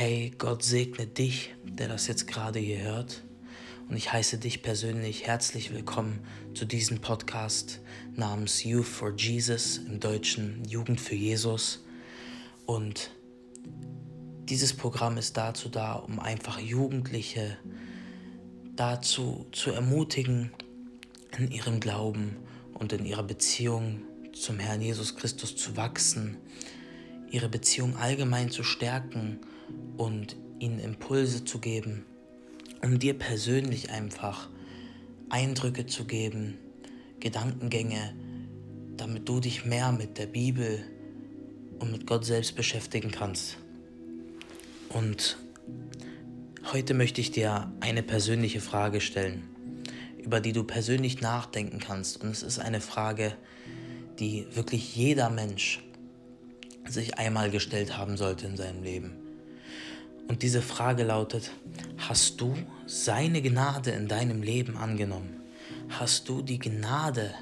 Hey, Gott segne dich, der das jetzt gerade hier hört. Und ich heiße dich persönlich herzlich willkommen zu diesem Podcast namens Youth for Jesus, im Deutschen Jugend für Jesus. Und dieses Programm ist dazu da, um einfach Jugendliche dazu zu ermutigen, in ihrem Glauben und in ihrer Beziehung zum Herrn Jesus Christus zu wachsen, ihre Beziehung allgemein zu stärken und ihnen Impulse zu geben, um dir persönlich einfach Eindrücke zu geben, Gedankengänge, damit du dich mehr mit der Bibel und mit Gott selbst beschäftigen kannst. Und heute möchte ich dir eine persönliche Frage stellen, über die du persönlich nachdenken kannst. Und es ist eine Frage, die wirklich jeder Mensch sich einmal gestellt haben sollte in seinem Leben. Und diese Frage lautet, hast du seine Gnade in deinem Leben angenommen? Hast du die Gnade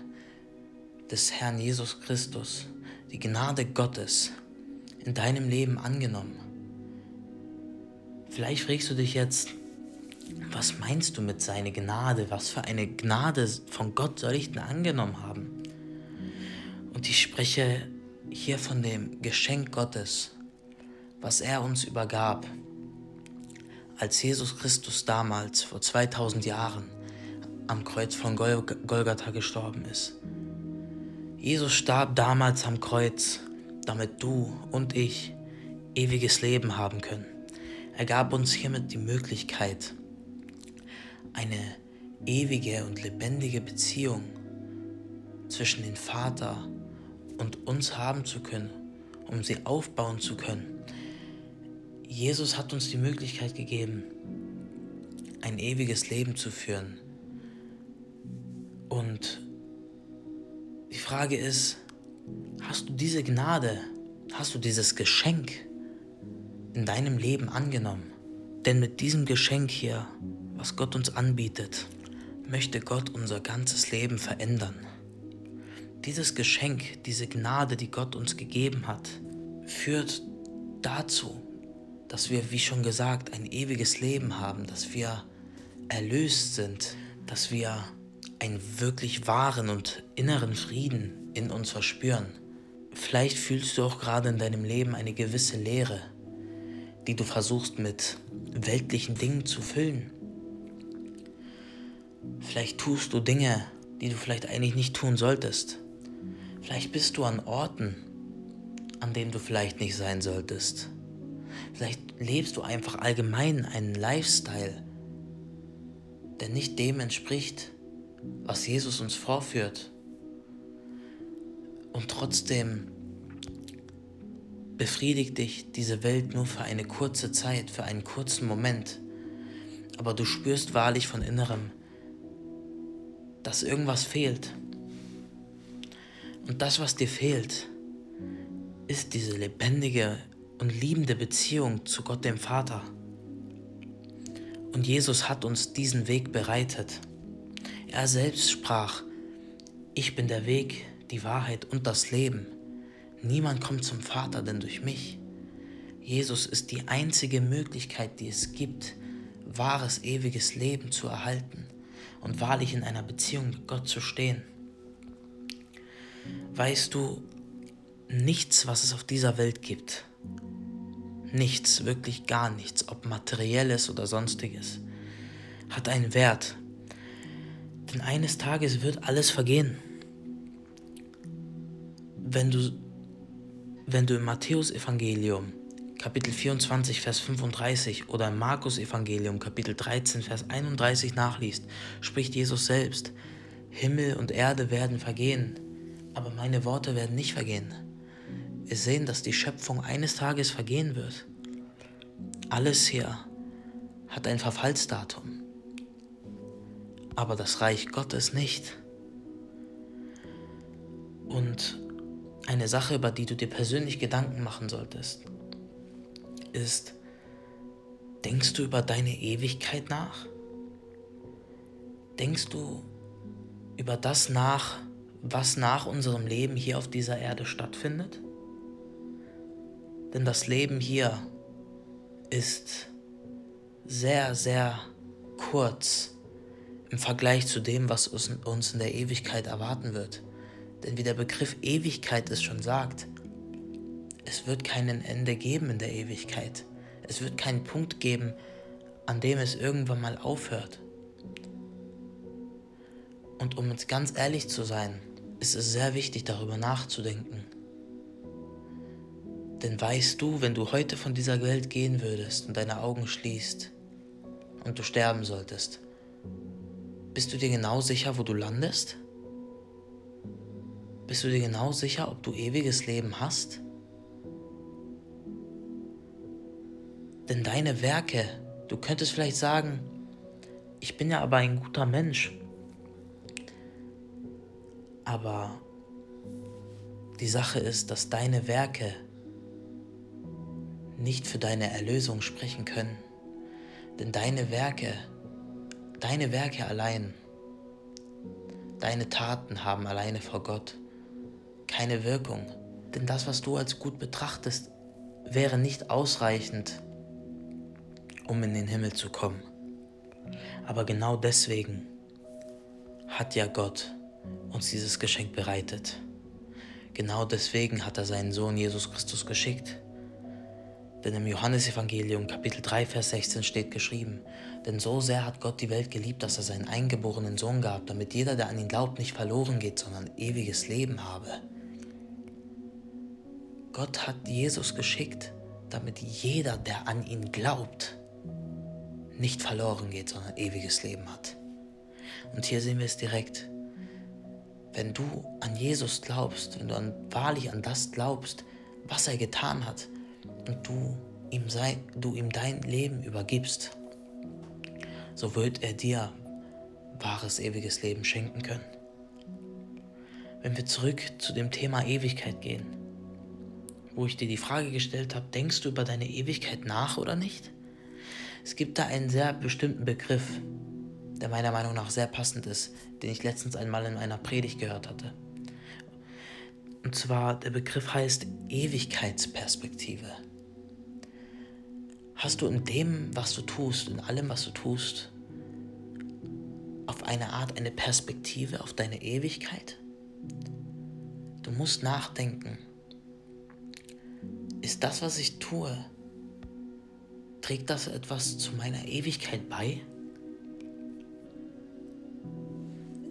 des Herrn Jesus Christus, die Gnade Gottes in deinem Leben angenommen? Vielleicht fragst du dich jetzt, was meinst du mit seiner Gnade? Was für eine Gnade von Gott soll ich denn angenommen haben? Und ich spreche hier von dem Geschenk Gottes, was er uns übergab, als Jesus Christus damals vor 2000 Jahren am Kreuz von Gol Golgatha gestorben ist. Jesus starb damals am Kreuz, damit du und ich ewiges Leben haben können. Er gab uns hiermit die Möglichkeit, eine ewige und lebendige Beziehung zwischen dem Vater und uns haben zu können, um sie aufbauen zu können. Jesus hat uns die Möglichkeit gegeben, ein ewiges Leben zu führen. Und die Frage ist, hast du diese Gnade, hast du dieses Geschenk in deinem Leben angenommen? Denn mit diesem Geschenk hier, was Gott uns anbietet, möchte Gott unser ganzes Leben verändern. Dieses Geschenk, diese Gnade, die Gott uns gegeben hat, führt dazu, dass wir, wie schon gesagt, ein ewiges Leben haben, dass wir erlöst sind, dass wir einen wirklich wahren und inneren Frieden in uns verspüren. Vielleicht fühlst du auch gerade in deinem Leben eine gewisse Leere, die du versuchst mit weltlichen Dingen zu füllen. Vielleicht tust du Dinge, die du vielleicht eigentlich nicht tun solltest. Vielleicht bist du an Orten, an denen du vielleicht nicht sein solltest. Vielleicht lebst du einfach allgemein einen Lifestyle, der nicht dem entspricht, was Jesus uns vorführt. Und trotzdem befriedigt dich diese Welt nur für eine kurze Zeit, für einen kurzen Moment. Aber du spürst wahrlich von innerem, dass irgendwas fehlt. Und das, was dir fehlt, ist diese lebendige und liebende Beziehung zu Gott dem Vater. Und Jesus hat uns diesen Weg bereitet. Er selbst sprach, ich bin der Weg, die Wahrheit und das Leben. Niemand kommt zum Vater denn durch mich. Jesus ist die einzige Möglichkeit, die es gibt, wahres, ewiges Leben zu erhalten und wahrlich in einer Beziehung mit Gott zu stehen. Weißt du, nichts, was es auf dieser Welt gibt, Nichts, wirklich gar nichts, ob materielles oder sonstiges, hat einen Wert. Denn eines Tages wird alles vergehen. Wenn du, wenn du im Matthäusevangelium Kapitel 24, Vers 35 oder im Markus Evangelium Kapitel 13, Vers 31 nachliest, spricht Jesus selbst, Himmel und Erde werden vergehen, aber meine Worte werden nicht vergehen. Wir sehen, dass die Schöpfung eines Tages vergehen wird. Alles hier hat ein Verfallsdatum, aber das Reich Gottes nicht. Und eine Sache, über die du dir persönlich Gedanken machen solltest, ist, denkst du über deine Ewigkeit nach? Denkst du über das nach, was nach unserem Leben hier auf dieser Erde stattfindet? Denn das Leben hier ist sehr, sehr kurz im Vergleich zu dem, was uns in der Ewigkeit erwarten wird. Denn wie der Begriff Ewigkeit es schon sagt, es wird keinen Ende geben in der Ewigkeit. Es wird keinen Punkt geben, an dem es irgendwann mal aufhört. Und um jetzt ganz ehrlich zu sein, ist es sehr wichtig, darüber nachzudenken. Denn weißt du, wenn du heute von dieser Welt gehen würdest und deine Augen schließt und du sterben solltest, bist du dir genau sicher, wo du landest? Bist du dir genau sicher, ob du ewiges Leben hast? Denn deine Werke, du könntest vielleicht sagen, ich bin ja aber ein guter Mensch. Aber die Sache ist, dass deine Werke nicht für deine Erlösung sprechen können. Denn deine Werke, deine Werke allein, deine Taten haben alleine vor Gott keine Wirkung. Denn das, was du als gut betrachtest, wäre nicht ausreichend, um in den Himmel zu kommen. Aber genau deswegen hat ja Gott uns dieses Geschenk bereitet. Genau deswegen hat er seinen Sohn Jesus Christus geschickt. Denn im Johannesevangelium Kapitel 3, Vers 16 steht geschrieben, denn so sehr hat Gott die Welt geliebt, dass er seinen eingeborenen Sohn gab, damit jeder, der an ihn glaubt, nicht verloren geht, sondern ewiges Leben habe. Gott hat Jesus geschickt, damit jeder, der an ihn glaubt, nicht verloren geht, sondern ewiges Leben hat. Und hier sehen wir es direkt. Wenn du an Jesus glaubst, wenn du an, wahrlich an das glaubst, was er getan hat, du ihm, sei, du ihm dein Leben übergibst, so wird er dir wahres ewiges Leben schenken können. Wenn wir zurück zu dem Thema Ewigkeit gehen, wo ich dir die Frage gestellt habe, denkst du über deine Ewigkeit nach oder nicht? Es gibt da einen sehr bestimmten Begriff, der meiner Meinung nach sehr passend ist, den ich letztens einmal in einer Predigt gehört hatte. Und zwar der Begriff heißt Ewigkeitsperspektive. Hast du in dem, was du tust, in allem, was du tust, auf eine Art eine Perspektive auf deine Ewigkeit? Du musst nachdenken. Ist das, was ich tue, Trägt das etwas zu meiner Ewigkeit bei?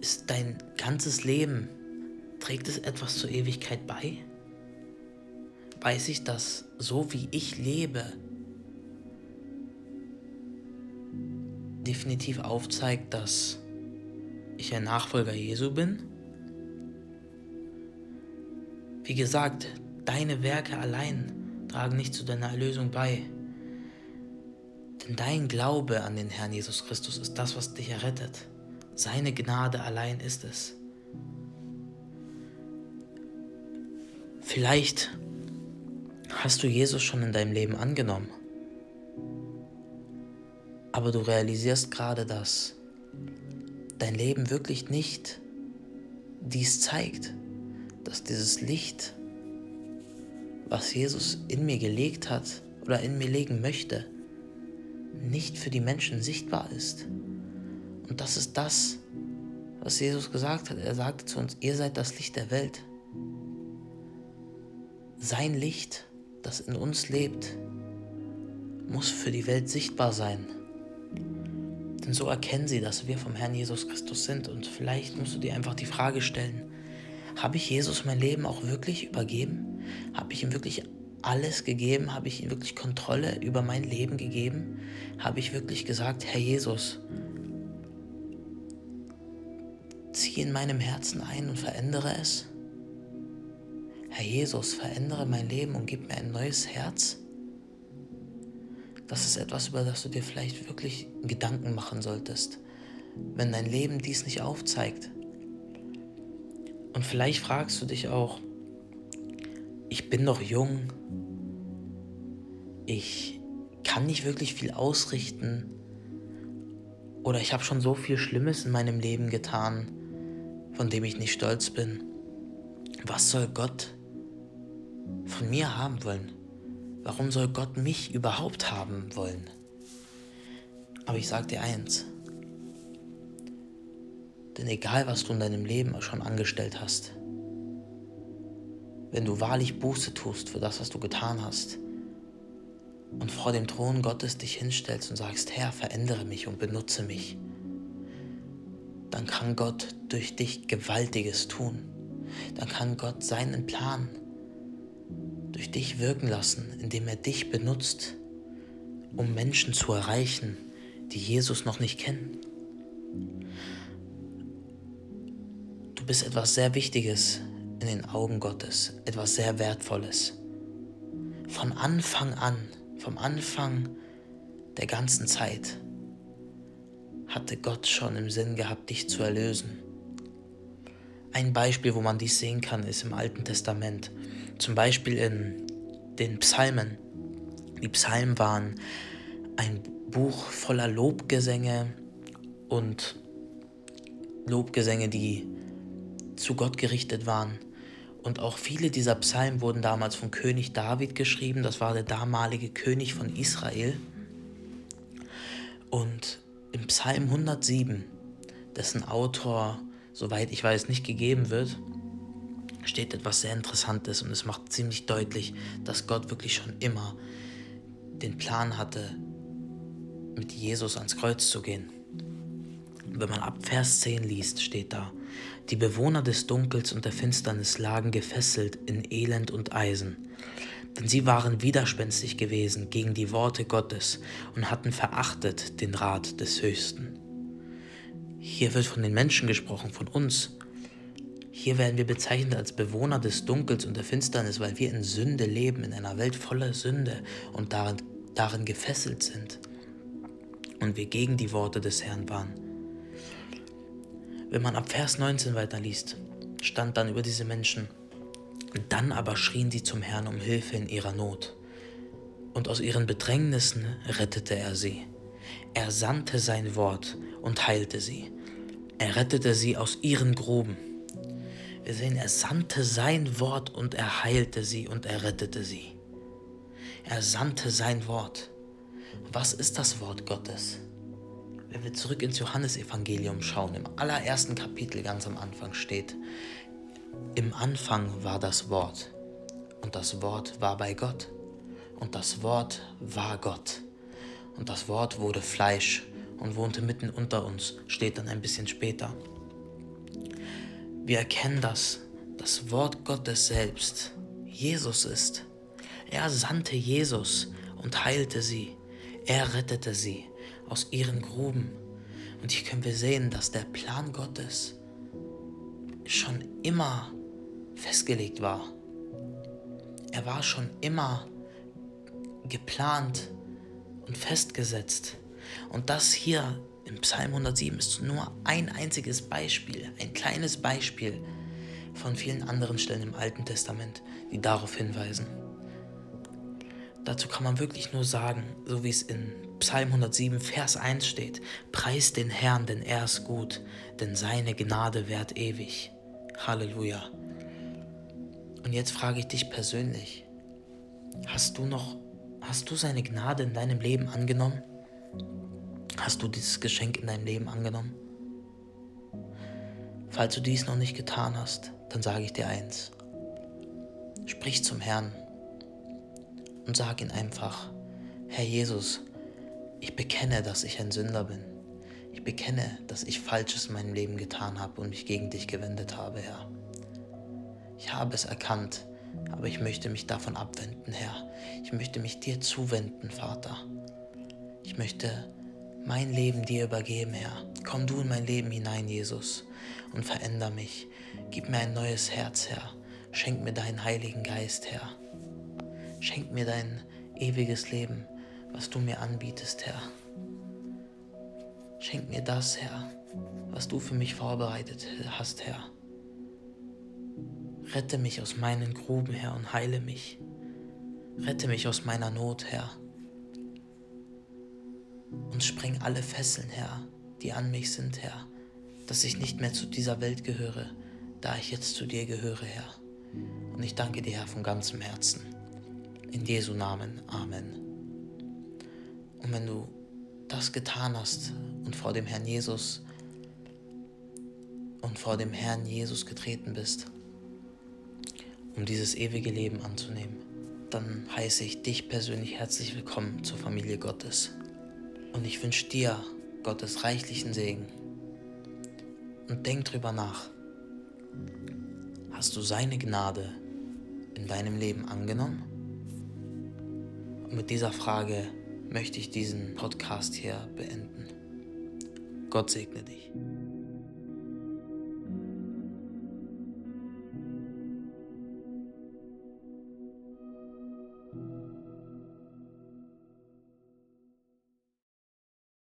Ist dein ganzes Leben, trägt es etwas zur Ewigkeit bei? Weiß ich, dass so wie ich lebe, definitiv aufzeigt, dass ich ein Nachfolger Jesu bin? Wie gesagt, deine Werke allein tragen nicht zu deiner Erlösung bei. Denn dein Glaube an den Herrn Jesus Christus ist das, was dich errettet. Seine Gnade allein ist es. Vielleicht hast du Jesus schon in deinem Leben angenommen, aber du realisierst gerade, dass dein Leben wirklich nicht dies zeigt, dass dieses Licht, was Jesus in mir gelegt hat oder in mir legen möchte, nicht für die Menschen sichtbar ist. Und das ist das, was Jesus gesagt hat. Er sagte zu uns, ihr seid das Licht der Welt. Sein Licht, das in uns lebt, muss für die Welt sichtbar sein. Denn so erkennen sie, dass wir vom Herrn Jesus Christus sind. Und vielleicht musst du dir einfach die Frage stellen, habe ich Jesus mein Leben auch wirklich übergeben? Habe ich ihm wirklich alles gegeben? Habe ich ihm wirklich Kontrolle über mein Leben gegeben? Habe ich wirklich gesagt, Herr Jesus, zieh in meinem Herzen ein und verändere es? Herr Jesus, verändere mein Leben und gib mir ein neues Herz? Das ist etwas, über das du dir vielleicht wirklich Gedanken machen solltest, wenn dein Leben dies nicht aufzeigt. Und vielleicht fragst du dich auch, ich bin noch jung, ich kann nicht wirklich viel ausrichten oder ich habe schon so viel Schlimmes in meinem Leben getan, von dem ich nicht stolz bin. Was soll Gott von mir haben wollen? Warum soll Gott mich überhaupt haben wollen? Aber ich sage dir eins. Denn egal, was du in deinem Leben schon angestellt hast, wenn du wahrlich Buße tust für das, was du getan hast, und vor dem Thron Gottes dich hinstellst und sagst, Herr, verändere mich und benutze mich, dann kann Gott durch dich Gewaltiges tun. Dann kann Gott seinen Plan durch dich wirken lassen, indem er dich benutzt, um Menschen zu erreichen, die Jesus noch nicht kennen. Du bist etwas sehr Wichtiges in den Augen Gottes, etwas sehr Wertvolles. Von Anfang an, vom Anfang der ganzen Zeit, hatte Gott schon im Sinn gehabt, dich zu erlösen. Ein Beispiel, wo man dies sehen kann, ist im Alten Testament. Zum Beispiel in den Psalmen. Die Psalmen waren ein Buch voller Lobgesänge und Lobgesänge, die zu Gott gerichtet waren. Und auch viele dieser Psalmen wurden damals von König David geschrieben. Das war der damalige König von Israel. Und im Psalm 107, dessen Autor, soweit ich weiß, nicht gegeben wird, steht etwas sehr Interessantes und es macht ziemlich deutlich, dass Gott wirklich schon immer den Plan hatte, mit Jesus ans Kreuz zu gehen. Wenn man ab Vers 10 liest, steht da, die Bewohner des Dunkels und der Finsternis lagen gefesselt in Elend und Eisen, denn sie waren widerspenstig gewesen gegen die Worte Gottes und hatten verachtet den Rat des Höchsten. Hier wird von den Menschen gesprochen, von uns. Hier werden wir bezeichnet als Bewohner des Dunkels und der Finsternis, weil wir in Sünde leben, in einer Welt voller Sünde und darin, darin gefesselt sind und wir gegen die Worte des Herrn waren. Wenn man ab Vers 19 weiterliest, stand dann über diese Menschen, dann aber schrien sie zum Herrn um Hilfe in ihrer Not. Und aus ihren Bedrängnissen rettete er sie. Er sandte sein Wort und heilte sie. Er rettete sie aus ihren Gruben. Wir sehen, er sandte sein Wort und er heilte sie und er rettete sie. Er sandte sein Wort. Was ist das Wort Gottes? Wenn wir zurück ins Johannesevangelium schauen, im allerersten Kapitel ganz am Anfang steht, im Anfang war das Wort und das Wort war bei Gott und das Wort war Gott und das Wort wurde Fleisch und wohnte mitten unter uns, steht dann ein bisschen später. Wir erkennen, dass das Wort Gottes selbst Jesus ist. Er sandte Jesus und heilte sie. Er rettete sie aus ihren Gruben. Und hier können wir sehen, dass der Plan Gottes schon immer festgelegt war. Er war schon immer geplant und festgesetzt. Und das hier im Psalm 107 ist nur ein einziges Beispiel, ein kleines Beispiel von vielen anderen Stellen im Alten Testament, die darauf hinweisen. Dazu kann man wirklich nur sagen, so wie es in Psalm 107, Vers 1 steht, Preis den Herrn, denn er ist gut, denn seine Gnade währt ewig. Halleluja. Und jetzt frage ich dich persönlich, hast du noch, hast du seine Gnade in deinem Leben angenommen? Hast du dieses Geschenk in deinem Leben angenommen? Falls du dies noch nicht getan hast, dann sage ich dir eins. Sprich zum Herrn und sag ihn einfach, Herr Jesus, ich bekenne, dass ich ein Sünder bin. Ich bekenne, dass ich Falsches in meinem Leben getan habe und mich gegen dich gewendet habe, Herr. Ich habe es erkannt, aber ich möchte mich davon abwenden, Herr. Ich möchte mich dir zuwenden, Vater. Ich möchte mein Leben dir übergeben, Herr. Komm du in mein Leben hinein, Jesus, und veränder mich. Gib mir ein neues Herz, Herr. Schenk mir deinen Heiligen Geist, Herr. Schenk mir dein ewiges Leben was du mir anbietest, Herr. Schenk mir das, Herr, was du für mich vorbereitet hast, Herr. Rette mich aus meinen Gruben, Herr, und heile mich. Rette mich aus meiner Not, Herr. Und spreng alle Fesseln, Herr, die an mich sind, Herr, dass ich nicht mehr zu dieser Welt gehöre, da ich jetzt zu dir gehöre, Herr. Und ich danke dir, Herr, von ganzem Herzen. In Jesu Namen. Amen. Und wenn du das getan hast und vor dem Herrn Jesus und vor dem Herrn Jesus getreten bist, um dieses ewige Leben anzunehmen, dann heiße ich dich persönlich herzlich willkommen zur Familie Gottes. Und ich wünsche dir Gottes reichlichen Segen. Und denk drüber nach. Hast du seine Gnade in deinem Leben angenommen? Und mit dieser Frage möchte ich diesen Podcast hier beenden. Gott segne dich.